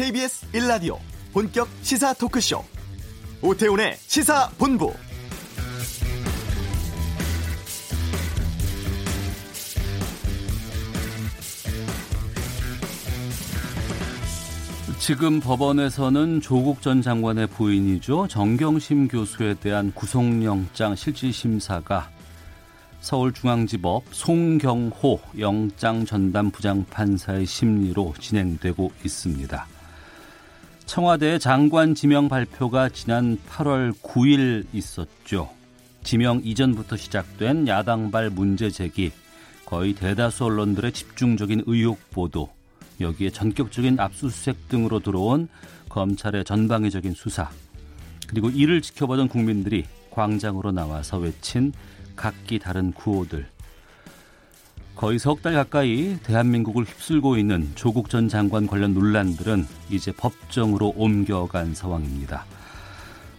KBS 1라디오 본격 시사 토크쇼 오태훈의 시사본부 지금 법원에서는 조국 전 장관의 부인이죠. 정경심 교수에 대한 구속영장 실질심사가 서울중앙지법 송경호 영장 전담 부장판사의 심리로 진행되고 있습니다. 청와대 장관 지명 발표가 지난 8월 9일 있었죠. 지명 이전부터 시작된 야당발 문제 제기, 거의 대다수 언론들의 집중적인 의혹 보도, 여기에 전격적인 압수수색 등으로 들어온 검찰의 전방위적인 수사, 그리고 이를 지켜보던 국민들이 광장으로 나와서 외친 각기 다른 구호들. 거의 석 달 가까이 대한민국을 휩쓸고 있는 조국 전 장관 관련 논란들은 이제 법정으로 옮겨간 상황입니다.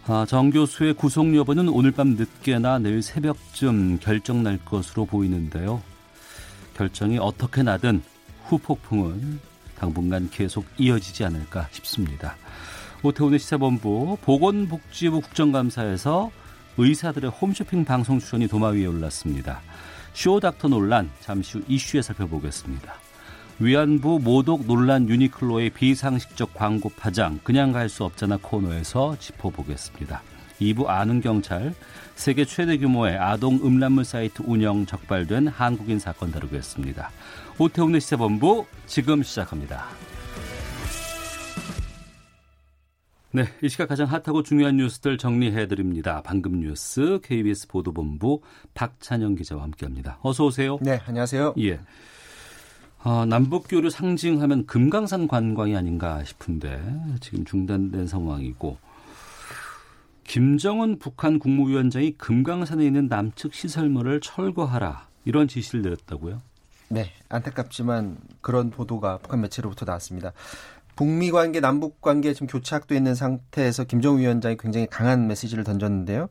아, 정 교수의 구속 여부는 오늘 밤 늦게나 내일 새벽쯤 결정 날 것으로 보이는데요. 결정이 어떻게 나든 후폭풍은 당분간 계속 이어지지 않을까 싶습니다. 오태훈의 시사본부 보건복지부 국정감사에서 의사들의 홈쇼핑 방송 출연이 도마 위에 올랐습니다. 쇼닥터 논란 잠시 후 이슈에 살펴보겠습니다. 위안부 모독 논란 유니클로의 비상식적 광고 파장 그냥 갈 수 없잖아 코너에서 짚어보겠습니다. 2부 아는 경찰 세계 최대 규모의 아동 음란물 사이트 운영 적발된 한국인 사건 다루겠습니다. 오태훈의 시사본부 지금 시작합니다. 네, 이 시각 가장 핫하고 중요한 뉴스들 정리해 드립니다. 방금 뉴스 KBS 보도본부 박찬영 기자와 함께합니다. 어서 오세요. 네, 안녕하세요. 예. 어, 남북 교류 상징하면 금강산 관광이 아닌가 싶은데 지금 중단된 상황이고 김정은 북한 국무위원장이 금강산에 있는 남측 시설물을 철거하라 이런 지시를 내렸다고요? 네, 안타깝지만 그런 보도가 북한 매체로부터 나왔습니다. 북미 관계, 남북 관계 지금 교착돼 있는 상태에서 김정은 위원장이 굉장히 강한 메시지를 던졌는데요.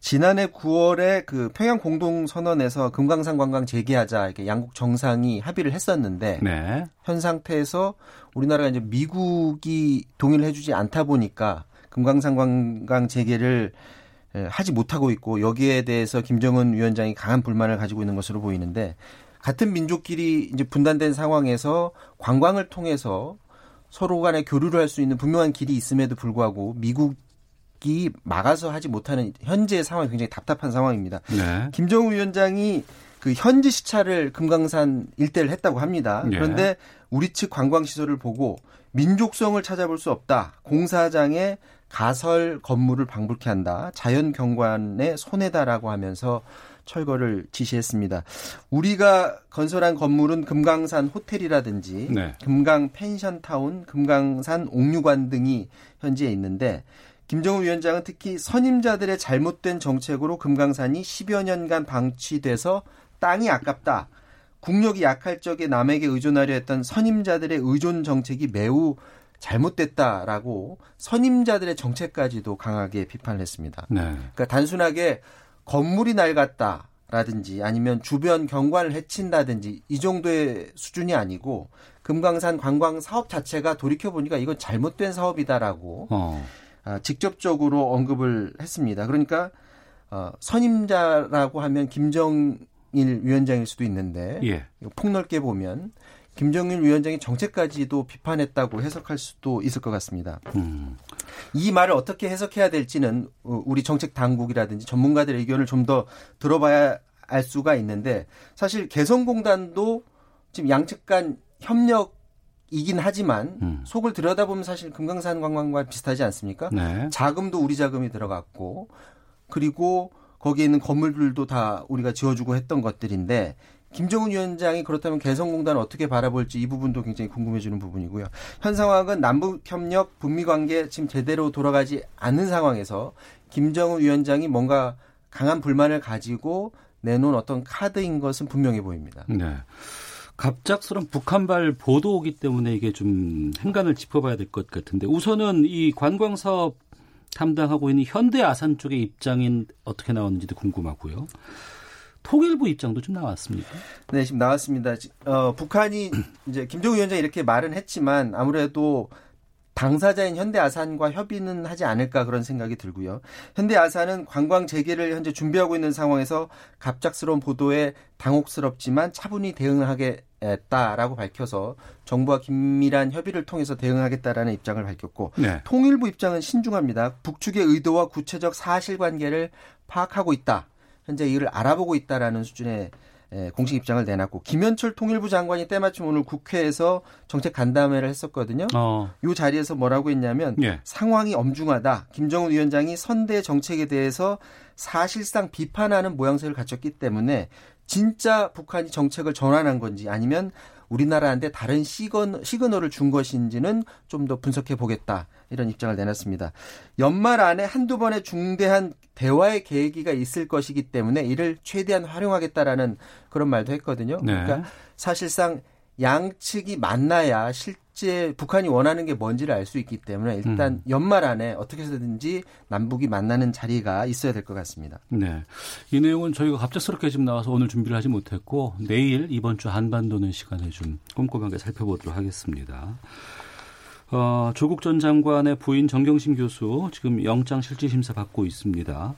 지난해 9월에 그 평양 공동 선언에서 금강산 관광 재개하자 이렇게 양국 정상이 합의를 했었는데 네. 현 상태에서 우리나라가 이제 미국이 동의를 해주지 않다 보니까 금강산 관광 재개를 하지 못하고 있고 여기에 대해서 김정은 위원장이 강한 불만을 가지고 있는 것으로 보이는데 같은 민족끼리 이제 분단된 상황에서 관광을 통해서 서로 간에 교류를 할 수 있는 분명한 길이 있음에도 불구하고 미국이 막아서 하지 못하는 현재의 상황이 굉장히 답답한 상황입니다. 네. 김정우 위원장이 그 현지 시찰을 금강산 일대를 했다고 합니다. 네. 그런데 우리 측 관광 시설을 보고 민족성을 찾아볼 수 없다. 공사장에 가설 건물을 방불케 한다. 자연 경관의 손해다라고 하면서 철거를 지시했습니다. 우리가 건설한 건물은 금강산 호텔이라든지 네. 금강 펜션타운, 금강산 옥류관 등이 현지에 있는데 김정은 위원장은 특히 선임자들의 잘못된 정책으로 금강산이 10여 년간 방치돼서 땅이 아깝다. 국력이 약할 적에 남에게 의존하려 했던 선임자들의 의존 정책이 매우 잘못됐다라고 선임자들의 정책까지도 강하게 비판을 했습니다. 네. 그러니까 단순하게 건물이 낡았다. 라든지 아니면 주변 경관을 해친다든지 이 정도의 수준이 아니고 금강산 관광 사업 자체가 돌이켜 보니까 이건 잘못된 사업이다라고 어. 아, 직접적으로 언급을 했습니다. 그러니까 어, 선임자라고 하면 김정일 위원장일 수도 있는데 예. 폭넓게 보면 김정일 위원장이 정책까지도 비판했다고 해석할 수도 있을 것 같습니다. 음. 이 말을 어떻게 해석해야 될지는 우리 정책 당국이라든지 전문가들의 의견을 좀 더 들어봐야 알 수가 있는데 사실 개성공단도 지금 양측 간 협력 이긴 하지만 음. 속을 들여다보면 사실 금강산 관광과 비슷하지 않습니까? 네. 자금도 우리 자금이 들어갔고 그리고 거기에 있는 건물들도 다 우리가 지어주고 했던 것들인데 김정은 위원장이 그렇다면 개성공단을 어떻게 바라볼지 이 부분도 굉장히 궁금해지는 부분이고요. 현 상황은 남북 협력, 북미 관계 지금 제대로 돌아가지 않는 상황에서 김정은 위원장이 뭔가 강한 불만을 가지고 내놓은 어떤 카드인 것은 분명해 보입니다. 네. 갑작스런 북한발 보도이기 때문에 이게 좀 행간을 짚어봐야 될 것 같은데 우선은 이 관광 사업 담당하고 있는 현대 아산 쪽의 입장인 어떻게 나왔는지도 궁금하고요. 통일부 입장도 좀 나왔습니다. 네, 지금 나왔습니다. 어, 북한이 이제 김정은 위원장이 이렇게 말은 했지만 아무래도 당사자인 현대아산과 협의는 하지 않을까 그런 생각이 들고요. 현대아산은 관광 재개를 현재 준비하고 있는 상황에서 갑작스러운 보도에 당혹스럽지만 차분히 대응하겠다라고 밝혀서 정부와 긴밀한 협의를 통해서 대응하겠다라는 입장을 밝혔고 네. 통일부 입장은 신중합니다. 북측의 의도와 구체적 사실관계를 파악하고 있다. 현재 이를 알아보고 있다라는 수준의 예, 공식 입장을 내놨고 김현철 통일부 장관이 때마침 오늘 국회에서 정책 간담회를 했었거든요. 어. 이 자리에서 뭐라고 했냐면 예. 상황이 엄중하다. 김정은 위원장이 선대 정책에 대해서 사실상 비판하는 모양새를 갖췄기 때문에 진짜 북한이 정책을 전환한 건지 아니면 우리나라한테 다른 시그널, 시그널을 준 것인지는 좀 더 분석해 보겠다. 이런 입장을 내놨습니다. 연말 안에 한두 번의 중대한 대화의 계기가 있을 것이기 때문에 이를 최대한 활용하겠다라는 그런 말도 했거든요. 네. 그러니까 사실상 양측이 만나야 실제 북한이 원하는 게 뭔지를 알 수 있기 때문에 일단 음. 연말 안에 어떻게 해서든지 남북이 만나는 자리가 있어야 될 것 같습니다. 네. 이 내용은 저희가 갑작스럽게 지금 나와서 오늘 준비를 하지 못했고 내일 이번 주 한반도는 시간에 좀 꼼꼼하게 살펴보도록 하겠습니다. 어, 조국 전 장관의 부인 정경심 교수 지금 영장 실질 심사 받고 있습니다.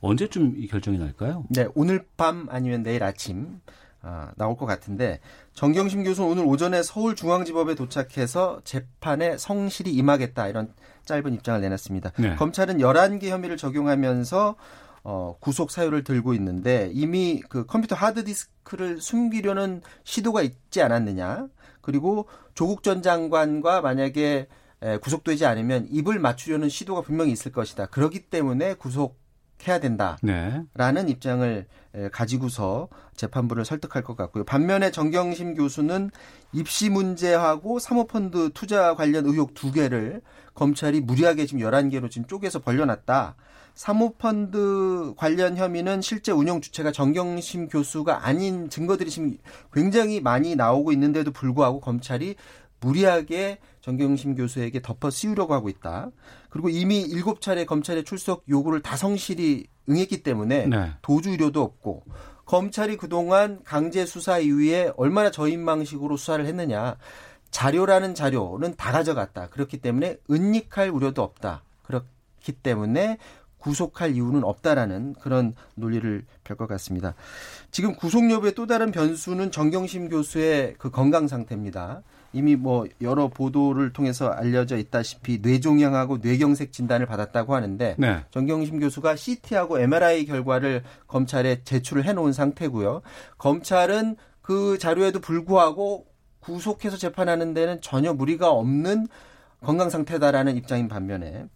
언제쯤 이 결정이 날까요? 네, 오늘 밤 아니면 내일 아침 아, 나올 것 같은데 정경심 교수는 오늘 오전에 서울중앙지법에 도착해서 재판에 성실히 임하겠다 이런 짧은 입장을 내놨습니다. 네. 검찰은 11개 혐의를 적용하면서 어, 구속 사유를 들고 있는데 이미 그 컴퓨터 하드디스크를 숨기려는 시도가 있지 않았느냐. 그리고 조국 전 장관과 만약에 에, 구속되지 않으면 입을 맞추려는 시도가 분명히 있을 것이다. 그렇기 때문에 구속 해야 된다라는 네. 입장을 가지고서 재판부를 설득할 것 같고요. 반면에 정경심 교수는 입시 문제하고 사모펀드 투자 관련 의혹 두 개를 검찰이 무리하게 지금 11개로 지금 쪼개서 벌려놨다. 사모펀드 관련 혐의는 실제 운영 주체가 정경심 교수가 아닌 증거들이 지금 굉장히 많이 나오고 있는데도 불구하고 검찰이 무리하게 정경심 교수에게 덮어 씌우려고 하고 있다. 그리고 이미 일곱 차례 검찰의 출석 요구를 다 성실히 응했기 때문에 네. 도주 의료도 없고 검찰이 그동안 강제 수사 이후에 얼마나 저인망식으로 수사를 했느냐. 자료라는 자료는 다 가져갔다. 그렇기 때문에 은닉할 우려도 없다. 그렇기 때문에 구속할 이유는 없다라는 그런 논리를 펼 것 같습니다. 지금 구속 여부의 또 다른 변수는 정경심 교수의 그 건강 상태입니다. 이미 뭐 여러 보도를 통해서 알려져 있다시피 뇌종양하고 뇌경색 진단을 받았다고 하는데 네. 정경심 교수가 CT하고 MRI 결과를 검찰에 제출을 해놓은 상태고요. 검찰은 그 자료에도 불구하고 구속해서 재판하는 데는 전혀 무리가 없는 건강 상태다라는 입장인 반면에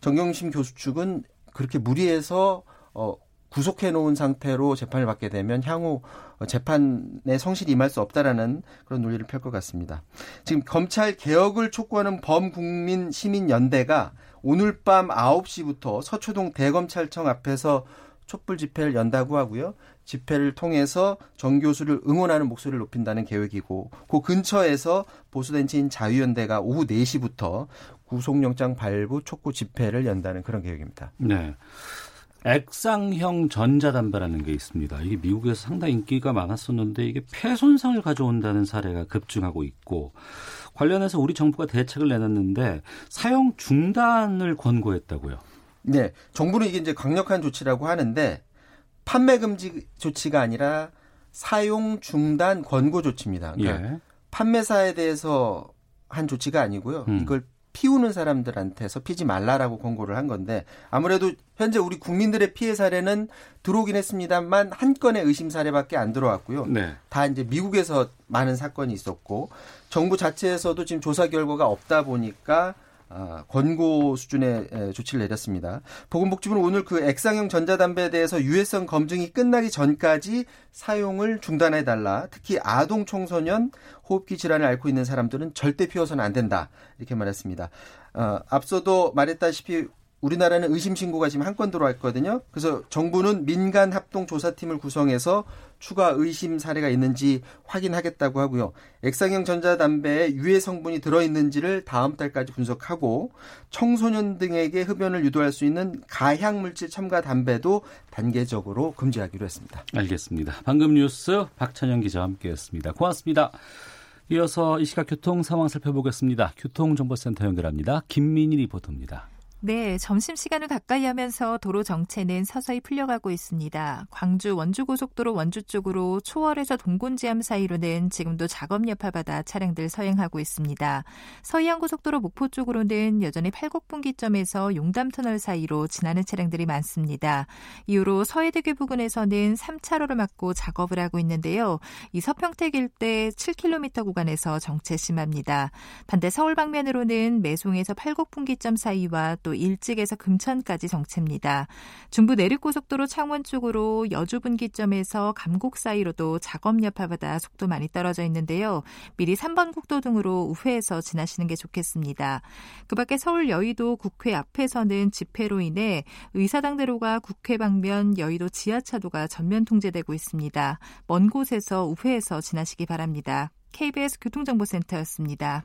정경심 교수 측은 그렇게 무리해서 어 구속해 놓은 상태로 재판을 받게 되면 향후 재판에 성실히 임할 수 없다라는 그런 논리를 펼 것 같습니다. 지금 검찰 개혁을 촉구하는 범국민 시민연대가 오늘 밤 9시부터 서초동 대검찰청 앞에서 촛불 집회를 연다고 하고요. 집회를 통해서 정 교수를 응원하는 목소리를 높인다는 계획이고 그 근처에서 보수단체인 자유연대가 오후 4시부터 구속영장 발부 촉구 집회를 연다는 그런 계획입니다. 네. 액상형 전자담배라는 게 있습니다. 이게 미국에서 상당히 인기가 많았었는데 이게 폐 손상을 가져온다는 사례가 급증하고 있고 관련해서 우리 정부가 대책을 내놨는데 사용 중단을 권고했다고요. 네, 정부는 이게 이제 강력한 조치라고 하는데 판매 금지 조치가 아니라 사용 중단 권고 조치입니다. 그러니까 예. 판매사에 대해서 한 조치가 아니고요. 음. 이걸 피우는 사람들한테서 피지 말라라고 권고를 한 건데 아무래도 현재 우리 국민들의 피해 사례는 들어오긴 했습니다만 한 건의 의심 사례밖에 안 들어왔고요. 네. 다 이제 미국에서 많은 사건이 있었고 정부 자체에서도 지금 조사 결과가 없다 보니까 아, 권고 수준의 조치를 내렸습니다. 보건복지부는 오늘 그 액상형 전자담배에 대해서 유해성 검증이 끝나기 전까지 사용을 중단해 달라. 특히 아동 청소년 호흡기 질환을 앓고 있는 사람들은 절대 피워서는 안 된다. 이렇게 말했습니다. 어, 앞서도 말했다시피 우리나라는 의심 신고가 지금 한 건 들어왔거든요. 그래서 정부는 민간 합동 조사팀을 구성해서 추가 의심 사례가 있는지 확인하겠다고 하고요. 액상형 전자담배에 유해 성분이 들어 있는지를 다음 달까지 분석하고 청소년 등에게 흡연을 유도할 수 있는 가향 물질 첨가 담배도 단계적으로 금지하기로 했습니다. 알겠습니다. 방금 뉴스 박찬영 기자와 함께했습니다. 고맙습니다. 이어서 이 시각 교통 상황 살펴보겠습니다. 교통정보센터 연결합니다. 김민희 리포터입니다. 네, 점심시간을 가까이 하면서 도로 정체는 서서히 풀려가고 있습니다. 광주 원주고속도로 원주 쪽으로 초월에서 동곤지암 사이로는 지금도 작업 여파 받아 차량들 서행하고 있습니다. 서해안고속도로 목포 쪽으로는 여전히 팔곡분기점에서 용담터널 사이로 지나는 차량들이 많습니다. 이후로 서해대교 부근에서는 3차로를 막고 작업을 하고 있는데요. 이 서평택 일대 7km 구간에서 정체 심합니다. 반대 서울 방면으로는 매송에서 팔곡분기점 사이와 또 일찍에서 금천까지 정체입니다. 중부 내륙고속도로 창원 쪽으로 여주 분기점에서 감곡 사이로도 작업 여파받아 속도 많이 떨어져 있는데요. 미리 3번 국도 등으로 우회해서 지나시는 게 좋겠습니다. 그 밖에 서울 여의도 국회 앞에서는 집회로 인해 의사당대로가 국회 방면 여의도 지하차도가 전면 통제되고 있습니다. 먼 곳에서 우회해서 지나시기 바랍니다. KBS 교통정보센터였습니다.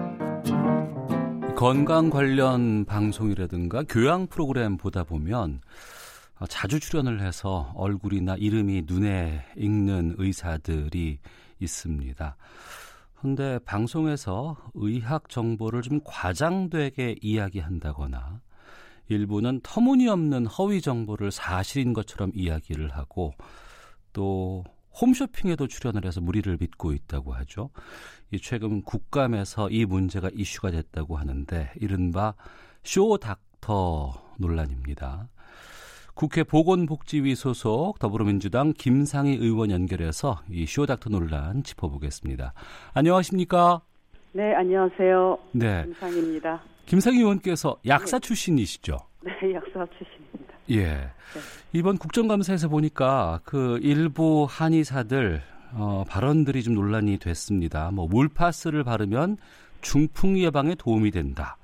건강 관련 방송이라든가 교양 프로그램 보다 보면 어, 자주 출연을 해서 얼굴이나 이름이 눈에 익는 의사들이 있습니다. 근데 방송에서 의학 정보를 좀 과장되게 이야기한다거나 일부는 터무니없는 허위 정보를 사실인 것처럼 이야기를 하고 또 홈쇼핑에도 출연을 해서 무리를 빚고 있다고 하죠. 이 최근 국감에서 이 문제가 이슈가 됐다고 하는데 이른바 쇼 닥터 논란입니다. 국회 보건복지위 소속 더불어민주당 김상희 의원 연결해서 이 쇼 닥터 논란 짚어보겠습니다. 안녕하십니까? 네, 안녕하세요. 네. 김상희입니다. 김상희 의원께서 약사 출신이시죠? 네, 약사 출신입니다. 예. 네. 이번 국정감사에서 보니까 그 일부 한의사들 어, 발언들이 좀 논란이 됐습니다. 뭐 물파스를 바르면 중풍 예방에 도움이 된다.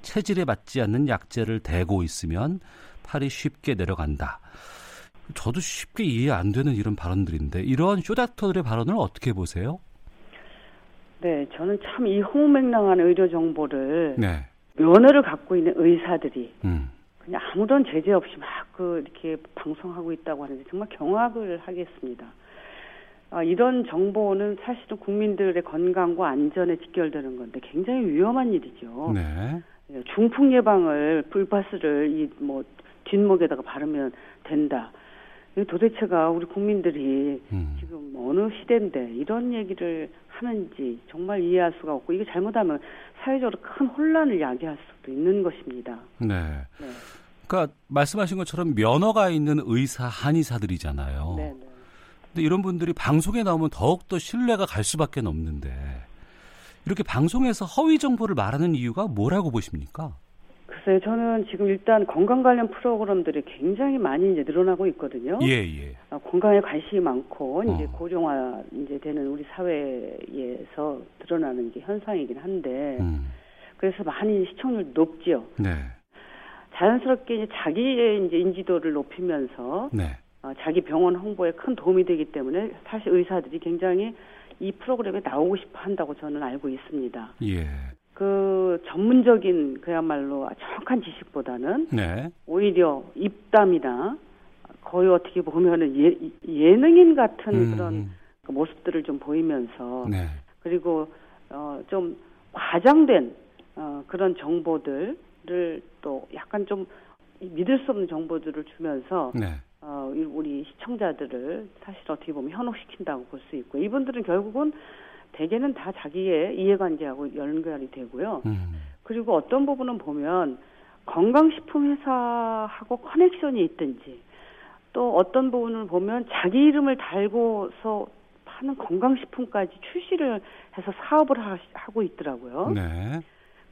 체질에 맞지 않는 약재를 대고 있으면 팔이 쉽게 내려간다. 저도 쉽게 이해 안 되는 이런 발언들인데 이러한 쇼닥터들의 발언을 어떻게 보세요? 네, 저는 참이 홍맹랑한 의료 정보를 네. 면허를 갖고 있는 의사들이 음. 그냥 아무런 제재 없이 막 그 이렇게 방송하고 있다고 하는데 정말 경악을 하겠습니다. 아, 이런 정보는 사실은 국민들의 건강과 안전에 직결되는 건데 굉장히 위험한 일이죠. 네. 중풍 예방을 불파스를 이 뭐 뒷목에다가 바르면 된다. 이 도대체가 우리 국민들이 음. 지금 어느 시대인데 이런 얘기를 하는지 정말 이해할 수가 없고 이게 잘못하면 사회적으로 큰 혼란을 야기할 수도 있는 것입니다. 네. 네. 그러니까 말씀하신 것처럼 면허가 있는 의사 한의사들이잖아요. 네, 네. 근데 이런 분들이 방송에 나오면 더욱더 신뢰가 갈 수밖에 없는데 이렇게 방송에서 허위 정보를 말하는 이유가 뭐라고 보십니까? 글쎄요, 저는 지금 일단 건강 관련 프로그램들이 굉장히 많이 이제 늘어나고 있거든요. 예, 예. 아, 건강에 관심이 많고 이제 어. 고령화 이제 되는 우리 사회에서 드러나는 게 현상이긴 한데 음. 그래서 많이 시청률 높지요. 네. 자연스럽게 이제 자기의 이제 인지도를 높이면서 네. 어, 자기 병원 홍보에 큰 도움이 되기 때문에 사실 의사들이 굉장히 이 프로그램에 나오고 싶어 한다고 저는 알고 있습니다. 예. 그 전문적인 그야말로 정확한 지식보다는 네. 오히려 입담이나 거의 어떻게 보면은 예, 예능인 같은 음. 그런 그 모습들을 좀 보이면서 네. 그리고 어, 좀 과장된 어, 그런 정보들을 또 약간 좀 믿을 수 없는 정보들을 주면서 네. 어, 이- 우리 시청자들을 사실 어떻게 보면 현혹시킨다고 볼 수 있고 이분들은 결국은 대개는 다 자기의 이해관계하고 연결이 되고요. 음. 그리고 어떤 부분은 보면 건강식품 회사하고 커넥션이 있든지 또 어떤 부분을 보면 자기 이름을 달고서 파는 건강식품까지 출시를 해서 사업을 하, 고 있더라고요. 네.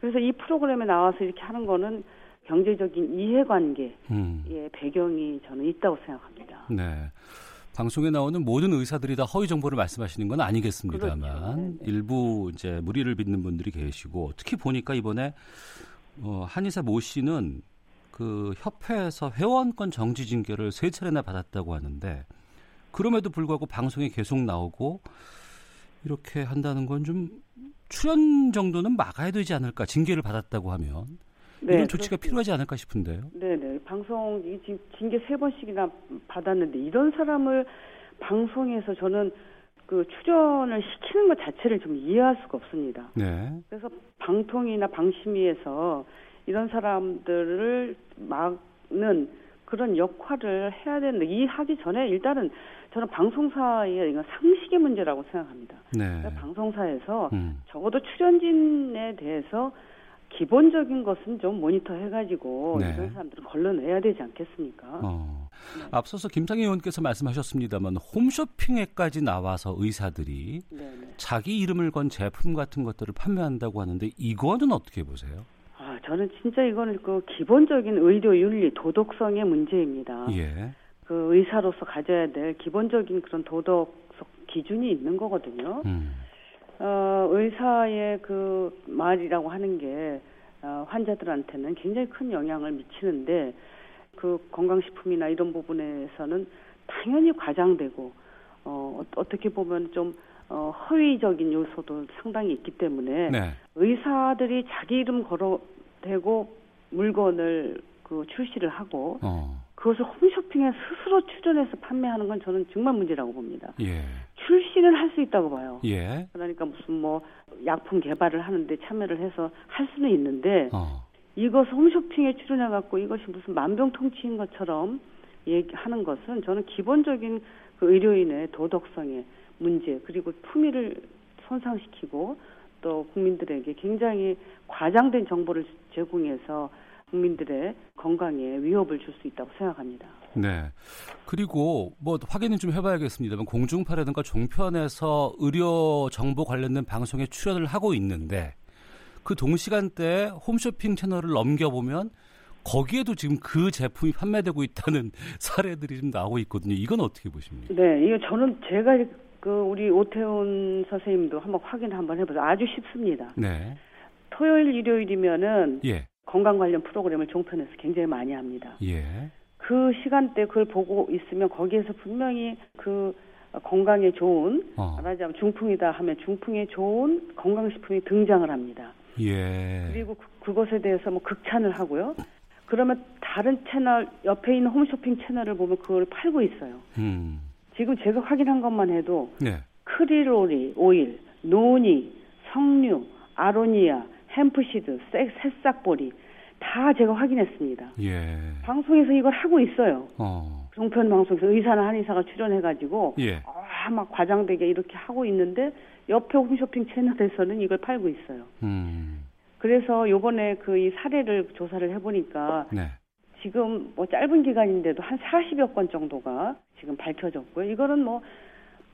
그래서 이 프로그램에 나와서 이렇게 하는 거는 경제적인 이해관계의 음. 배경이 저는 있다고 생각합니다. 네. 방송에 나오는 모든 의사들이 다 허위 정보를 말씀하시는 건 아니겠습니다만 그렇죠. 네, 네. 일부 이제 무리를 빚는 분들이 계시고 특히 보니까 이번에 어, 한의사 모 씨는 그 협회에서 회원권 정지 징계를 세 차례나 받았다고 하는데 그럼에도 불구하고 방송에 계속 나오고 이렇게 한다는 건 좀 출연 정도는 막아야 되지 않을까 징계를 받았다고 하면 네, 이런 조치가 그렇습니다. 필요하지 않을까 싶은데요. 네네. 방송, 이 지금 징계 세 번씩이나 받았는데, 이런 사람을 방송에서 저는 그 출연을 시키는 것 자체를 좀 이해할 수가 없습니다. 네. 그래서 방통이나 방심위에서 이런 사람들을 막는 그런 역할을 해야 되는데, 이 하기 전에 일단은 저는 방송사의 이건 상식의 문제라고 생각합니다. 네. 그러니까 방송사에서 음. 적어도 출연진에 대해서 기본적인 것은 좀 모니터 해가지고 네. 이런 사람들을 걸러내야 되지 않겠습니까? 어. 네. 앞서서 김상희 의원께서 말씀하셨습니다만 홈쇼핑에까지 나와서 의사들이 네네. 자기 이름을 건 제품 같은 것들을 판매한다고 하는데 이거는 어떻게 보세요? 아 저는 진짜 이거는 그 기본적인 의료 윤리 도덕성의 문제입니다. 예. 그 의사로서 가져야 될 기본적인 그런 도덕성 기준이 있는 거거든요. 음. 어, 의사의 그 말이라고 하는 게 어, 환자들한테는 굉장히 큰 영향을 미치는데 그 건강식품이나 이런 부분에서는 당연히 과장되고 어, 어- 어떻게 보면 좀 어, 허위적인 요소도 상당히 있기 때문에 네. 의사들이 자기 이름 걸어대고 물건을 그 출시를 하고 어. 그것을 홈쇼핑에 스스로 출연해서 판매하는 건 저는 정말 문제라고 봅니다. 예. 출시는 할 수 있다고 봐요. 예. 그러니까 무슨 뭐 약품 개발을 하는데 참여를 해서 할 수는 있는데 어. 이것을 홈쇼핑에 출연해 갖고 이것이 무슨 만병통치인 것처럼 얘기하는 것은 저는 기본적인 그 의료인의 도덕성의 문제 그리고 품위를 손상시키고 또 국민들에게 굉장히 과장된 정보를 제공해서 국민들의 건강에 위협을 줄 수 있다고 생각합니다. 네. 그리고 뭐 확인은 좀 해봐야겠습니다만 공중파라든가 종편에서 의료 정보 관련된 방송에 출연을 하고 있는데 그 동시간대에 홈쇼핑 채널을 넘겨보면 거기에도 지금 그 제품이 판매되고 있다는 사례들이 좀 나오고 있거든요. 이건 어떻게 보십니까? 네, 이거 저는 제가 그 우리 오태훈 선생님도 한번 확인 한번 해보세요. 아주 쉽습니다. 네. 토요일, 일요일이면은 예. 건강 관련 프로그램을 종편에서 굉장히 많이 합니다. 예. 그 시간대 그걸 보고 있으면 거기에서 분명히 그 건강에 좋은 어. 말하자면 중풍이다 하면 중풍에 좋은 건강식품이 등장을 합니다. 예. 그리고 그, 그것에 대해서 뭐 극찬을 하고요. 그러면 다른 채널 옆에 있는 홈쇼핑 채널을 보면 그걸 팔고 있어요. 음. 지금 제가 확인한 것만 해도 네. 크릴오리 오일, 노니, 석류, 아로니아, 햄프시드, 새- 새싹보리 다 제가 확인했습니다. 예. 방송에서 이걸 하고 있어요. 어. 종편 방송에서 의사나 한의사가 출연해가지고 예. 아, 막 과장되게 이렇게 하고 있는데 옆에 홈쇼핑 채널에서는 이걸 팔고 있어요. 음. 그래서 요번에 그 이 사례를 조사를 해보니까 네. 지금 뭐 짧은 기간인데도 한 40여 건 정도가 지금 밝혀졌고요. 이거는 뭐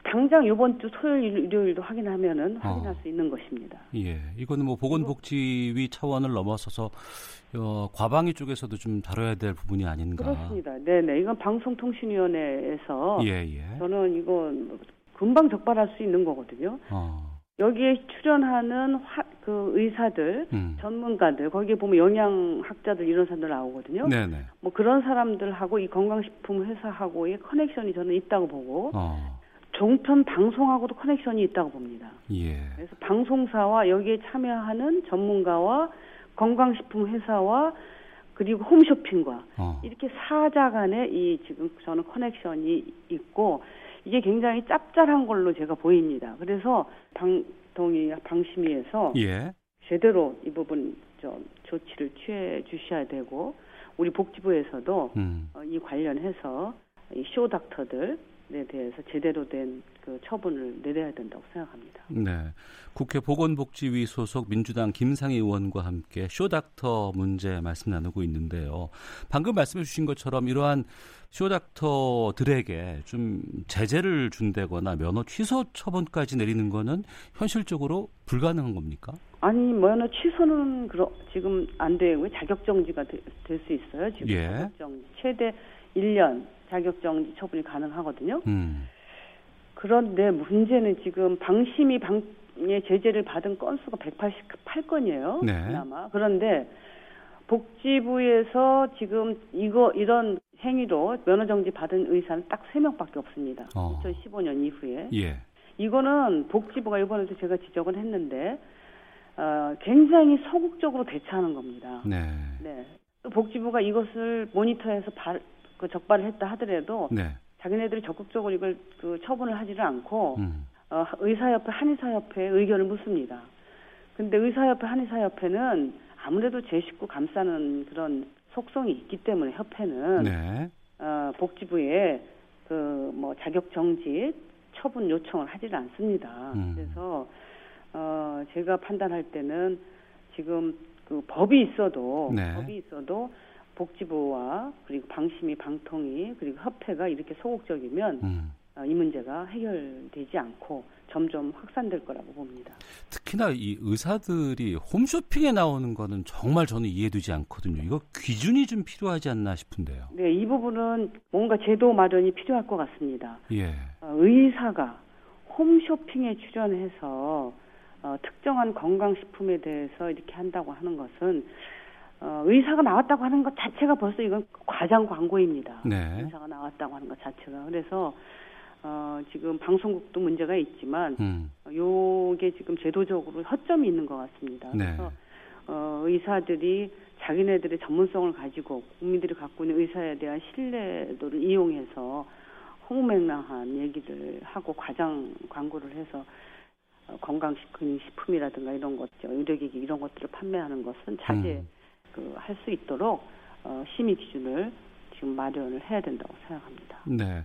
당장 요번 주 토요일, 일요일도 확인하면은 확인할 어. 수 있는 것입니다. 예, 이거는 뭐 보건복지위 차원을 넘어서서 어, 과방위 쪽에서도 좀 다뤄야 될 부분이 아닌가. 그렇습니다. 네 네. 이건 방송통신위원회에서 예, 예. 저는 이거 금방 적발할 수 있는 거거든요. 어, 여기에 출연하는 화, 그 의사들, 음. 전문가들, 거기에 보면 영양학자들 이런 사람들 나오거든요. 네네. 뭐 그런 사람들하고 이 건강식품 회사하고의 커넥션이 저는 있다고 보고 어, 종편 방송하고도 커넥션이 있다고 봅니다. 예. 그래서 방송사와 여기에 참여하는 전문가와 건강식품 회사와 그리고 홈쇼핑과 어, 이렇게 사자 간에 이 지금 저는 커넥션이 있고 이게 굉장히 짭짤한 걸로 제가 보입니다. 그래서 방통위 방심위에서 예. 제대로 이 부분 좀 조치를 취해 주셔야 되고 우리 복지부에서도 음. 어, 이 관련해서 이 쇼 닥터들에 대해서 제대로 된 그 처분을 내려야 된다고 생각합니다. 네. 국회 보건복지위 소속 민주당 김상희 의원과 함께 쇼닥터 문제 말씀 나누고 있는데요. 방금 말씀해 주신 것처럼 이러한 쇼닥터들에게 좀 제재를 준다거나 면허 취소 처분까지 내리는 거는 현실적으로 불가능한 겁니까? 아니 면허 취소는 그러, 지금 안 되고 자격 정지가 될 수 있어요. 지금 예. 자격 정지 최대 1년 자격정지 처분이 가능하거든요. 음. 그런데 문제는 지금 방심이 방의 제재를 받은 건수가 188건이에요. 네. 그나마. 그런데 복지부에서 지금 이거 이런 행위로 면허 정지 받은 의사는 딱 3명밖에 없습니다. 어. 2015년 이후에. 예. 이거는 복지부가 이번에도 제가 지적을 했는데 어, 굉장히 소극적으로 대처하는 겁니다. 네. 네. 또 복지부가 이것을 모니터해서 발, 그 적발을 했다 하더라도 네. 자기네들이 적극적으로 이걸 그 처분을 하지를 않고 음. 어, 의사협회 한의사협회에 의견을 묻습니다. 근데 의사협회 한의사협회는 아무래도 제 식구 감싸는 그런 속성이 있기 때문에 협회는 네. 어, 복지부에 그 뭐 자격 정지 처분 요청을 하지를 않습니다. 음. 그래서 어 제가 판단할 때는 지금 그 법이 있어도 네. 법이 있어도 복지부와 그리고 방심위 방통위 그리고 협회가 이렇게 소극적이면 음. 어, 이 문제가 해결되지 않고 점점 확산될 거라고 봅니다. 특히나 이 의사들이 홈쇼핑에 나오는 거는 정말 저는 이해되지 않거든요. 이거 기준이 좀 필요하지 않나 싶은데요. 네, 이 부분은 뭔가 제도 마련이 필요할 것 같습니다. 예. 어, 의사가 홈쇼핑에 출연해서 어, 특정한 건강식품에 대해서 이렇게 한다고 하는 것은 어, 의사가 나왔다고 하는 것 자체가 벌써 이건 과장 광고입니다. 네. 의사가 나왔다고 하는 것 자체가 그래서 어, 지금 방송국도 문제가 있지만 음. 어, 요게 지금 제도적으로 허점이 있는 것 같습니다. 네. 그래서 어, 의사들이 자기네들의 전문성을 가지고 국민들이 갖고 있는 의사에 대한 신뢰도를 이용해서 허무맹랑한 얘기를 하고 과장 광고를 해서 어, 건강식품이라든가 이런 것죠 의료기기 이런 것들을 판매하는 것은 자제 음. 그 할 수 있도록 어, 심의 기준을 지금 마련을 해야 된다고 생각합니다. 네.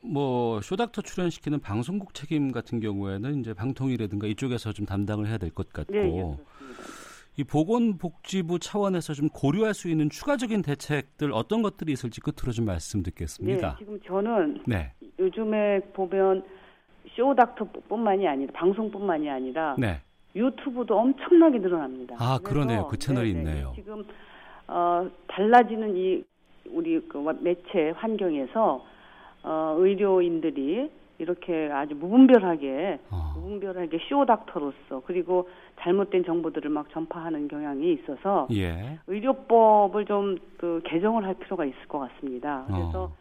뭐 쇼닥터 출연시키는 방송국 책임 같은 경우에는 이제 방통위라든가 이쪽에서 좀 담당을 해야 될 것 같고 네, 예. 이 보건복지부 차원에서 좀 고려할 수 있는 추가적인 대책들 어떤 것들이 있을지 끝으로 좀 말씀 네, 듣겠습니다. 지금 저는 네. 요즘에 보면 쇼닥터뿐만이 아니라 방송뿐만이 아니라 네. 유튜브도 엄청나게 늘어납니다. 아, 그러네요. 그 채널이 네네, 있네요. 지금 어, 달라지는 이 우리 그 매체 환경에서 어, 의료인들이 이렇게 아주 무분별하게 어. 무분별하게 쇼닥터로서 그리고 잘못된 정보들을 막 전파하는 경향이 있어서 예. 의료법을 좀 그 개정을 할 필요가 있을 것 같습니다. 그래서 어.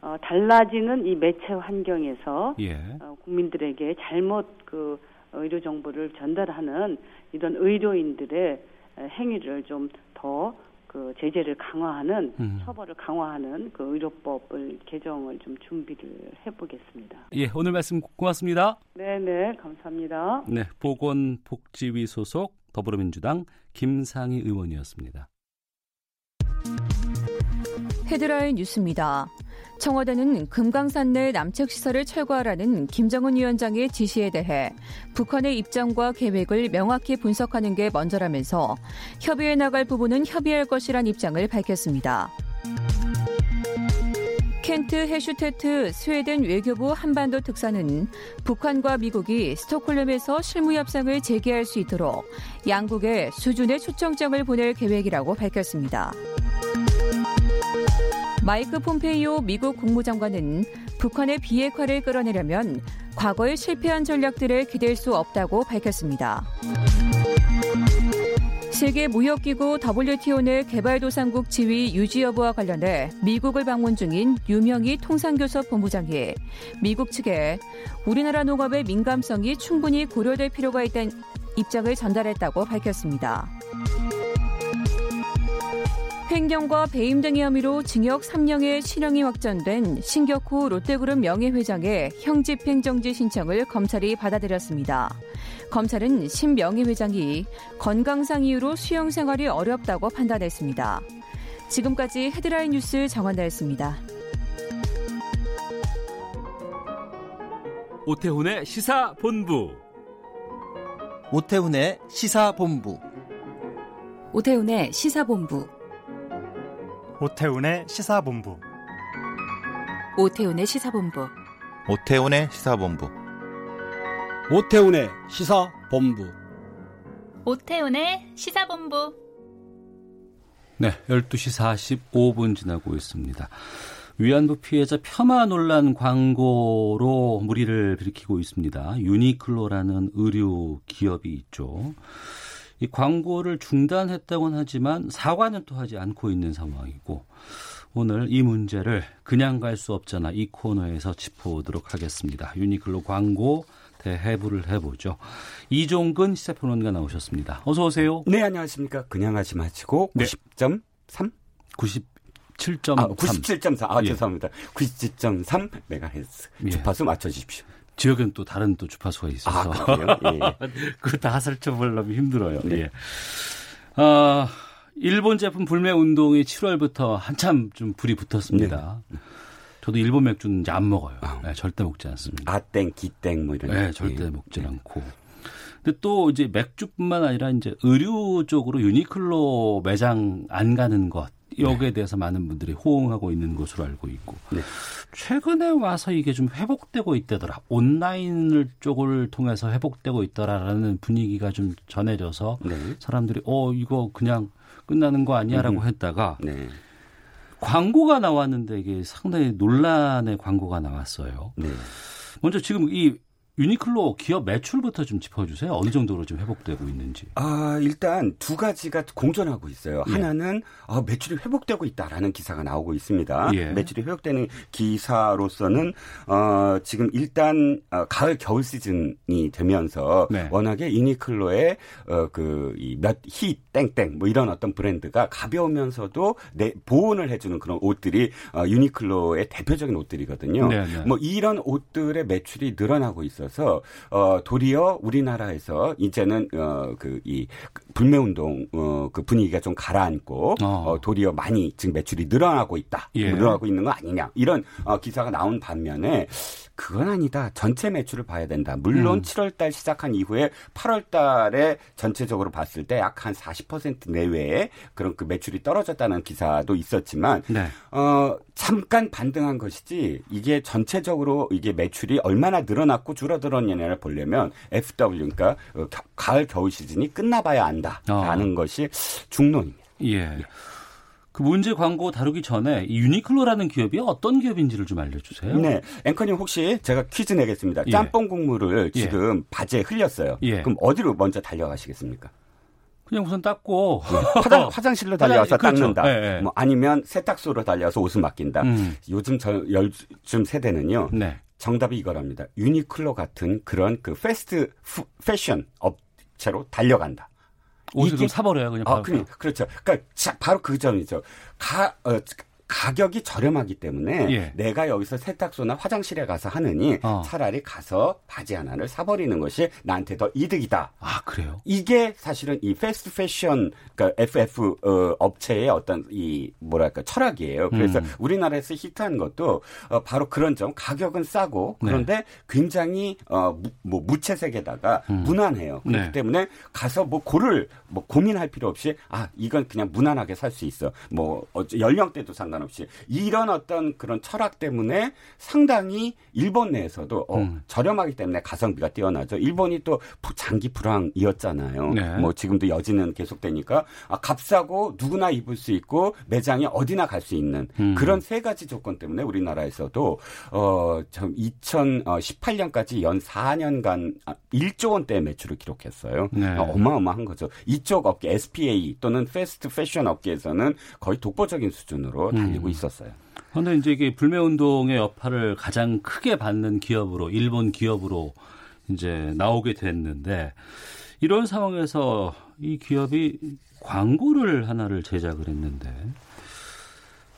어, 달라지는 이 매체 환경에서 예. 어, 국민들에게 잘못 그 의료 정보를 전달하는 이런 의료인들의 에, 행위를 좀더 그 제재를 강화하는 음. 처벌을 강화하는 그 의료법을 개정을 좀 준비를 해보겠습니다. 예, 오늘 말씀 고맙습니다. 네 네 감사합니다. 네, 보건복지위 소속 더불어민주당 김상희 의원이었습니다. 헤드라인 뉴스입니다. 청와대는 금강산 내 남측 시설을 철거하라는 김정은 위원장의 지시에 대해 북한의 입장과 계획을 명확히 분석하는 게 먼저라면서 협의해 나갈 부분은 협의할 것이란 입장을 밝혔습니다. 켄트 해슈테트 스웨덴 외교부 한반도 특사는 북한과 미국이 스톡홀름에서 실무 협상을 재개할 수 있도록 양국에 수준의 초청장을 보낼 계획이라고 밝혔습니다. 마이크 폼페이오 미국 국무장관은 북한의 비핵화를 끌어내려면 과거에 실패한 전략들을 기댈 수 없다고 밝혔습니다. 세계 무역기구 WTO 내 개발도상국 지위 유지 여부와 관련해 미국을 방문 중인 유명희 통상교섭 본부장이 미국 측에 우리나라 농업의 민감성이 충분히 고려될 필요가 있다는 입장을 전달했다고 밝혔습니다. 횡령과 배임 등의 혐의로 징역 3년의 실형이 확정된 신격호 롯데그룹 명예회장의 형집행정지 신청을 검찰이 받아들였습니다. 검찰은 신 명예회장이 건강상 이유로 수용 생활이 어렵다고 판단했습니다. 지금까지 헤드라인 뉴스 정한나였습니다. 오태훈의 시사본부. 오태훈의 시사본부. 오태훈의 시사본부. 오태훈의 시사본부. 오태훈의 시사본부. 오태훈의 시사본부. 오태훈의 시사본부. 오태훈의 시사본부. 네, 12시 45분 지나고 있습니다. 위안부 피해자 폄하 논란 광고로 무리를 일으키고 있습니다. 유니클로라는 의류 기업이 있죠. 이 광고를 중단했다고는 하지만 사과는 또 하지 않고 있는 상황이고 오늘 이 문제를 그냥 갈 수 없잖아 이 코너에서 짚어보도록 하겠습니다. 유니클로 광고 대해부를 해보죠. 이종근 시사평론가 나오셨습니다. 어서 오세요. 네, 안녕하십니까. 그냥 하지 마시고 네. 90.3? 97.3. 아, 97.4. 아, 예. 죄송합니다. 97.3 메가헤르츠. 예. 주파수 맞춰 주십시오. 지역은 또 다른 또 주파수가 있어서. 아? 예. 그거 다 설정하려면 힘들어요. 네. 예. 아, 일본 제품 불매 운동이 7월부터 한참 좀 불이 붙었습니다. 네. 저도 일본 맥주는 이제 안 먹어요. 아. 네, 절대 먹지 않습니다. 아땡, 기땡 뭐 이런. 네, 절대 예. 먹지 않고. 근데 또 이제 맥주뿐만 아니라 이제 의류 쪽으로 유니클로 매장 안 가는 것 여기에 네. 대해서 많은 분들이 호응하고 있는 것으로 알고 있고 네. 최근에 와서 이게 좀 회복되고 있다더라 온라인을 쪽을 통해서 회복되고 있더라라는 분위기가 좀 전해져서 네. 사람들이 어 이거 그냥 끝나는 거 아니야라고 음. 했다가 네. 광고가 나왔는데 이게 상당히 논란의 광고가 나왔어요. 네. 먼저 지금 이 유니클로 기업 매출부터 좀 짚어주세요. 어느 정도로 좀 회복되고 있는지. 아 일단 두 가지가 공존하고 있어요. 예. 하나는 어, 매출이 회복되고 있다라는 기사가 나오고 있습니다. 예. 매출이 회복되는 기사로서는 어, 지금 일단 어, 가을 겨울 시즌이 되면서 네. 워낙에 유니클로의 어, 그몇히 땡땡 뭐 이런 어떤 브랜드가 가벼우면서도 내 보온을 해주는 그런 옷들이 어, 유니클로의 대표적인 옷들이거든요. 네, 네. 뭐 이런 옷들의 매출이 늘어나고 있어요. 있어서 어 도리어 우리나라에서 이제는 어그 이 불매 운동 어그 분위기가 좀 가라앉고 어. 어. 도리어 많이 지금 매출이 늘어나고 있다. 예. 늘어나고 있는 거 아니냐. 이런 어 기사가 나온 반면에 그건 아니다. 전체 매출을 봐야 된다. 물론 음. 7월 달 시작한 이후에 8월 달에 전체적으로 봤을 때 약 한 40% 내외의 그런 그 매출이 떨어졌다는 기사도 있었지만 네. 어 잠깐 반등한 것이지 이게 전체적으로 이게 매출이 얼마나 늘어났고 줄어들었느냐를 보려면 FW 그러니까 어, 가을 겨울 시즌이 끝나봐야 안다라는 어. 것이 중론입니다. 예. 그 문제 광고 다루기 전에 이 유니클로라는 기업이 어떤 기업인지를 좀 알려주세요. 네, 앵커님 혹시 제가 퀴즈 내겠습니다. 예. 짬뽕 국물을 예. 지금 예. 바지에 흘렸어요. 예. 그럼 어디로 먼저 달려가시겠습니까? 그냥 우선 닦고 화장, 화장 실로 달려와서 그렇죠. 닦는다. 네, 뭐 아니면 세탁소로 달려와서 옷을 맡긴다. 음. 요즘 저 요즘 세대는요. 네. 정답이 이거랍니다. 유니클로 같은 그런 그 fast 패션 업체로 달려간다. 옷을 좀 사버려요, 그냥. 아, 그니, 그렇죠. 그러니까 바로 그 점이죠. 가, 어, 가격이 저렴하기 때문에 예. 내가 여기서 세탁소나 화장실에 가서 하느니 어. 차라리 가서 바지 하나를 사버리는 것이 나한테 더 이득이다. 아 그래요? 이게 사실은 이 패스트 패션 그러니까 FF 어, 업체의 어떤 이 뭐랄까 철학이에요. 그래서 음. 우리나라에서 히트한 것도 어, 바로 그런 점. 가격은 싸고 그런데 네. 굉장히 어, 무, 뭐 무채색에다가 음. 무난해요. 그렇기 네. 때문에 가서 뭐 고를 뭐 고민할 필요 없이 아 이건 그냥 무난하게 살 수 있어. 뭐 연령대도 상관 상관없이 이런 어떤 그런 철학 때문에 상당히 일본 내에서도 어, 음. 저렴하기 때문에 가성비가 뛰어나죠. 일본이 또 장기 불황이었잖아요. 네. 뭐 지금도 여지는 계속되니까 아, 값싸고 누구나 입을 수 있고 매장에 어디나 갈 수 있는 음. 그런 세 가지 조건 때문에 우리나라에서도 어, 2018년까지 연 4년간 1조 원대 매출을 기록했어요. 네. 어, 어마어마한 거죠. 이쪽 업계 SPA 또는 패스트 패션 업계에서는 거의 독보적인 수준으로 음. 달리고 있었어요. 그런데 이제 이게 불매 운동의 여파를 가장 크게 받는 기업으로 일본 기업으로 이제 나오게 됐는데 이런 상황에서 이 기업이 광고를 하나를 제작을 했는데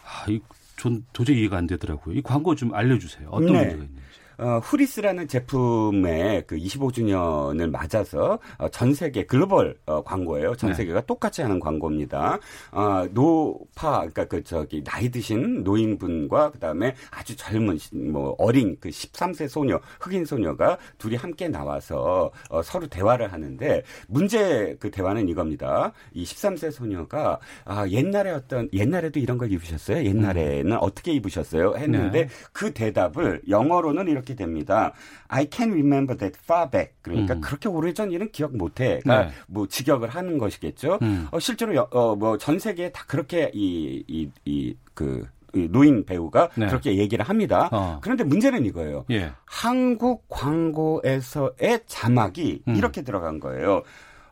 아, 이 전 도저히 이해가 안 되더라고요. 이 광고 좀 알려주세요. 어떤 네. 문제가 있는지. 어, 후리스라는 제품의 그 25주년을 맞아서 어, 전 세계 글로벌 어, 광고예요. 전 네. 세계가 네. 똑같이 하는 광고입니다. 어, 노파 그러니까 그 저기 나이 드신 노인분과 그다음에 아주 젊은 뭐 어린 그 13세 소녀 흑인 소녀가 둘이 함께 나와서 어, 서로 대화를 하는데 문제 그 대화는 이겁니다. 이 13세 소녀가 아, 옛날에 어떤 옛날에도 이런 걸 입으셨어요? 옛날에는 음. 어떻게 입으셨어요? 했는데 네. 그 대답을 영어로는 이렇게 이렇게 됩니다. I can remember that far back. 그러니까 음. 그렇게 오래전 일은 기억 못해가 네. 뭐 직역을 하는 것이겠죠. 음. 어, 실제로 어, 뭐전 세계에 다 그렇게 이 이 이그 노인 배우가 네. 그렇게 얘기를 합니다. 어. 그런데 문제는 이거예요. 예. 한국 광고에서의 자막이 음. 이렇게 들어간 거예요.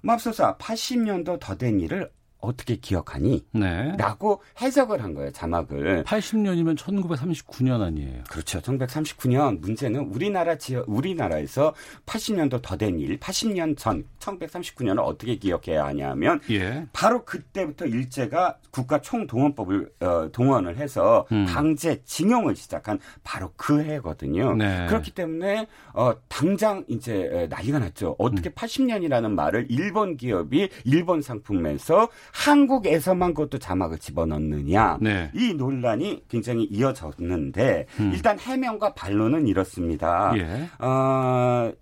맙소사 80년도 더 된 일을 어떻게 기억하니? 네. 라고 해석을 한 거예요, 자막을. 80년이면 1939년 아니에요? 그렇죠. 1939년 문제는 우리나라 지역, 우리나라에서 80년도 더 된 일, 80년 전, 1939년을 어떻게 기억해야 하냐면, 예. 바로 그때부터 일제가 국가 총동원법을, 어, 동원을 해서 음. 강제 징용을 시작한 바로 그 해거든요. 네. 그렇기 때문에, 어, 당장 이제 난리가 났죠. 어떻게 음. 80년이라는 말을 일본 기업이 일본 상품에서 한국에서만 그것도 자막을 집어넣느냐 네. 이 논란이 굉장히 이어졌는데 음. 일단 해명과 반론은 이렇습니다. 예. 어,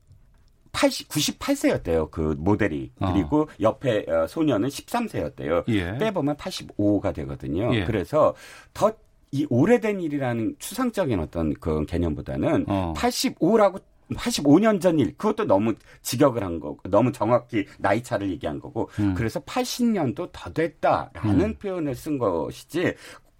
80, 98세였대요, 그 모델이. 어. 그리고 옆에 어, 소녀는 13세였대요. 예. 빼보면 85가 되거든요. 예. 그래서 더 이 오래된 일이라는 추상적인 어떤 그 개념보다는 어. 85라고 85년 전 일, 그것도 너무 직역을 한 거고, 너무 정확히 나이 차를 얘기한 거고, 음. 그래서 80년도 더 됐다라는 음. 표현을 쓴 것이지,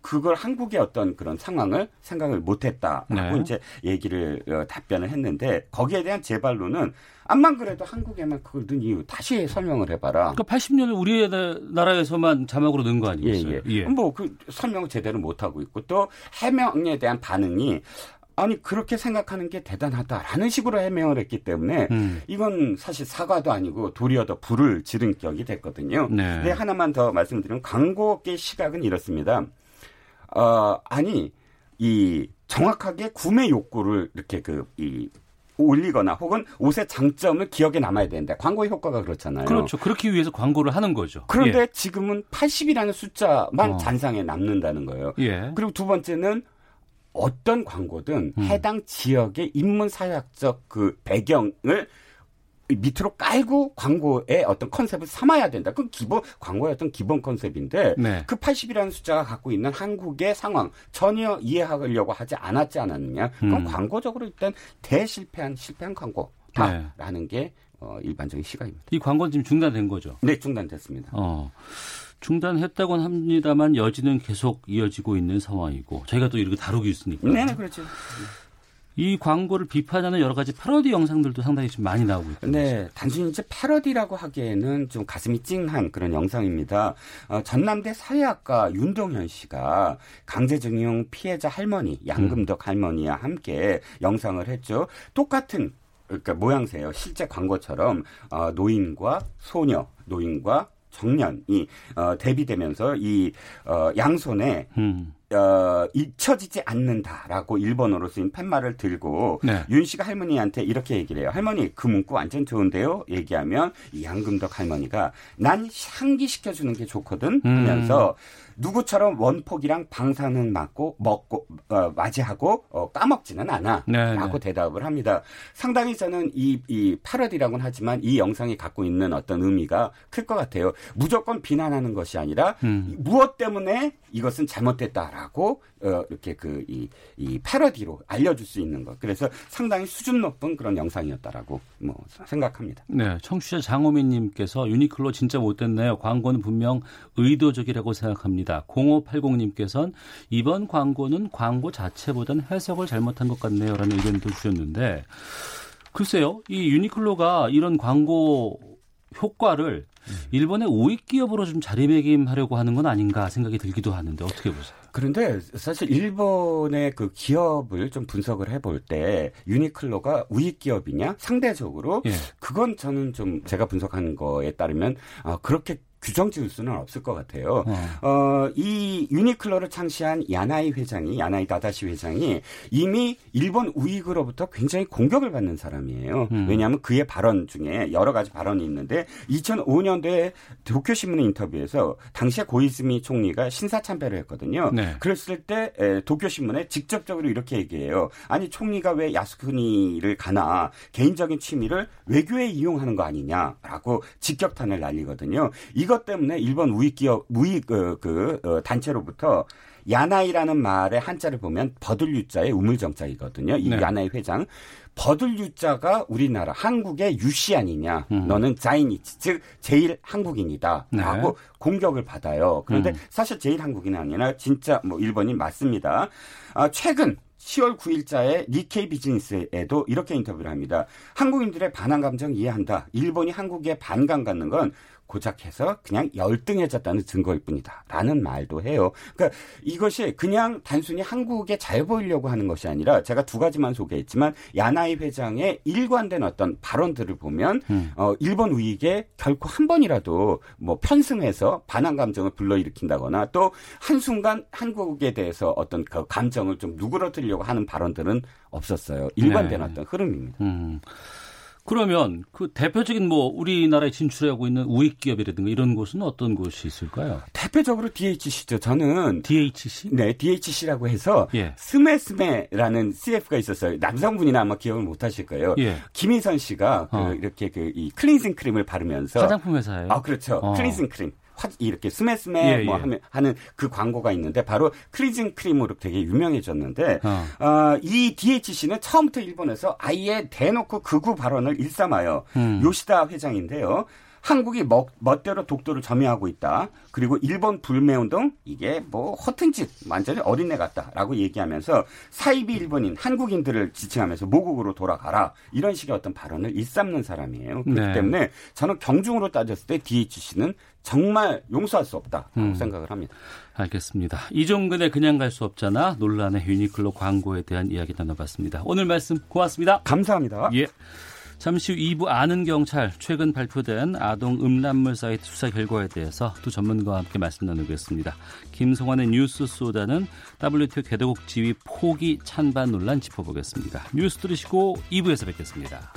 그걸 한국의 어떤 그런 상황을 생각을 못했다라고 네. 이제 얘기를 어, 답변을 했는데 거기에 대한 재발로는 암만 그래도 한국에만 그걸 넣은 이유 다시 설명을 해봐라. 그러니까 80년을 우리나라에서만 자막으로 넣은 거 아니겠어요? 예, 예. 예. 뭐그 설명을 제대로 못 하고 있고 또 해명에 대한 반응이 아니 그렇게 생각하는 게 대단하다라는 식으로 해명을 했기 때문에 음. 이건 사실 사과도 아니고 도리어 더 불을 지른 격이 됐거든요. 네. 네 하나만 더 말씀드리면 광고계 시각은 이렇습니다. 어 아니 이 정확하게 구매 욕구를 이렇게 그이 올리거나 혹은 옷의 장점을 기억에 남아야 되는데 광고 효과가 그렇잖아요. 그렇죠. 그렇기 위해서 광고를 하는 거죠. 그런데 예. 지금은 80이라는 숫자만 어. 잔상에 남는다는 거예요. 예. 그리고 두 번째는 어떤 광고든 음. 해당 지역의 인문 사회학적 그 배경을 밑으로 깔고 광고의 어떤 컨셉을 삼아야 된다. 그 기본 광고의 어떤 기본 컨셉인데 네. 그 80이라는 숫자가 갖고 있는 한국의 상황 전혀 이해하려고 하지 않았지 않았느냐. 그럼 음. 광고적으로 일단 대실패한 실패한 광고다라는 네. 게 어, 일반적인 시각입니다. 이 광고는 지금 중단된 거죠? 네, 중단됐습니다. 어. 중단했다고는 합니다만 여지는 계속 이어지고 있는 상황이고 저희가 또 이렇게 다루고 있으니까. 네, 그렇죠. 이 광고를 비판하는 여러 가지 패러디 영상들도 상당히 좀 많이 나오고 있거든요. 네, 단순히 이제 패러디라고 하기에는 좀 가슴이 찡한 그런 영상입니다. 어, 전남대 사회학과 윤동현 씨가 강제징용 피해자 할머니 양금덕 음. 할머니와 함께 영상을 했죠. 똑같은 그러니까 모양새요. 실제 광고처럼 어, 노인과 소녀, 노인과 청년이 어, 대비되면서 이 어, 양손에 음. 어, 잊혀지지 않는다라고 일본어로 쓰인 팻말을 들고 네. 윤 씨가 할머니한테 이렇게 얘기를 해요. 할머니 그 문구 완전 좋은데요. 얘기하면 이 양금덕 할머니가 난 향기 시켜주는 게 좋거든 하면서 음. 누구처럼 원폭이랑 방사능 맞고 먹고 어, 맞이하고 어, 까먹지는 않아라고 네, 네. 대답을 합니다. 상당히 저는 이, 이 패러디라고는 하지만 이 영상이 갖고 있는 어떤 의미가 클 것 같아요. 무조건 비난하는 것이 아니라 음. 무엇 때문에 이것은 잘못됐다라고 어, 이렇게 그이 이 패러디로 알려줄 수 있는 것. 그래서 상당히 수준 높은 그런 영상이었다라고 뭐 생각합니다. 네, 청취자 장호민님께서 유니클로 진짜 못됐네요. 광고는 분명 의도적이라고 생각합니다. 0580님께서는 이번 광고는 광고 자체보다는 해석을 잘못한 것 같네요 라는 의견도 주셨는데 글쎄요, 이 유니클로가 이런 광고 효과를 일본의 우익 기업으로 좀 자리매김하려고 하는 건 아닌가 생각이 들기도 하는데 어떻게 보세요? 그런데 사실 일본의 그 기업을 좀 분석을 해볼 때 유니클로가 우익 기업이냐 상대적으로 예. 그건 저는 좀 제가 분석한 거에 따르면 아, 그렇게 규정 지을 수는 없을 것 같아요. 어. 어, 이 유니클로를 창시한 야나이 회장이 야나이 다다시 회장이 이미 일본 우익으로부터 굉장히 공격을 받는 사람이에요. 음. 왜냐하면 그의 발언 중에 여러 가지 발언이 있는데 2005년도에 도쿄 신문 인터뷰에서 당시에 고이즈미 총리가 신사 참배를 했거든요. 네. 그랬을 때 에, 도쿄 신문에 직접적으로 이렇게 얘기해요. 아니 총리가 왜 야스쿠니를 가나 개인적인 취미를 외교에 이용하는 거 아니냐라고 직격탄을 날리거든요. 이것 때문에 일본 우익 기업 우익 그, 그 어, 단체로부터 야나이라는 말의 한자를 보면 버들유자의 우물정자이거든요. 이 네. 야나이 회장. 버들유자가 우리나라 한국의 유씨 아니냐. 음. 너는 자이니치 즉 제일 한국인이다. 라고 네. 공격을 받아요. 그런데 음. 사실 제일 한국인이 아니라 진짜 뭐 일본이 맞습니다. 아, 최근 10월 9일자에 니케이 비즈니스에도 이렇게 인터뷰를 합니다. 한국인들의 반항 감정 이해한다. 일본이 한국에 반감 갖는 건 고작해서 그냥 열등해졌다는 증거일 뿐이다. 라는 말도 해요. 그러니까 이것이 그냥 단순히 한국에 잘 보이려고 하는 것이 아니라 제가 두 가지만 소개했지만 야나이 회장의 일관된 어떤 발언들을 보면 음. 어, 일본 우익에 결코 한 번이라도 뭐 편승해서 반항 감정을 불러일으킨다거나 또 한순간 한국에 대해서 어떤 그 감정을 좀 누그러뜨리려고 하는 발언들은 없었어요. 일관된 네. 어떤 흐름입니다. 음. 그러면 그 대표적인 뭐 우리나라에 진출하고 있는 우익 기업이라든가 이런 곳은 어떤 곳이 있을까요? 대표적으로 DHC죠. 저는 DHC? 네, DHC라고 해서 예. 스메스메라는 CF가 있었어요. 남성분이나 아마 기억을 못 하실 거예요. 예. 김희선 씨가 그 어. 이렇게 그 이 클렌징 크림을 바르면서 화장품 회사예요. 아, 그렇죠. 어. 클렌징 크림. 이렇게 すべすべ 예, 뭐 예. 하면 하는 그 광고가 있는데 바로 클렌징 크림으로 되게 유명해졌는데 어. 어, 이 DHC는 처음부터 일본에서 아예 대놓고 극우 발언을 일삼아요. 음. 요시다 회장인데요. 한국이 멋, 멋대로 독도를 점유하고 있다. 그리고 일본 불매운동 이게 뭐 허튼 짓 완전히 어린애 같다라고 얘기하면서 사이비 일본인 한국인들을 지칭하면서 모국으로 돌아가라 이런 식의 어떤 발언을 일삼는 사람이에요. 그렇기 네. 때문에 저는 경중으로 따졌을 때 DHC는 정말 용서할 수 없다고 음. 생각을 합니다. 알겠습니다. 이종근의 그냥 갈 수 없잖아 논란의 유니클로 광고에 대한 이야기 나눠봤습니다. 오늘 말씀 고맙습니다. 감사합니다. 예. 잠시 후 2부 아는 경찰 최근 발표된 아동 음란물 사이트 수사 결과에 대해서 두 전문가와 함께 말씀 나누겠습니다. 김성환의 뉴스 소다는 WTO 개도국 지위 포기 찬반 논란 짚어보겠습니다. 뉴스 들으시고 2부에서 뵙겠습니다.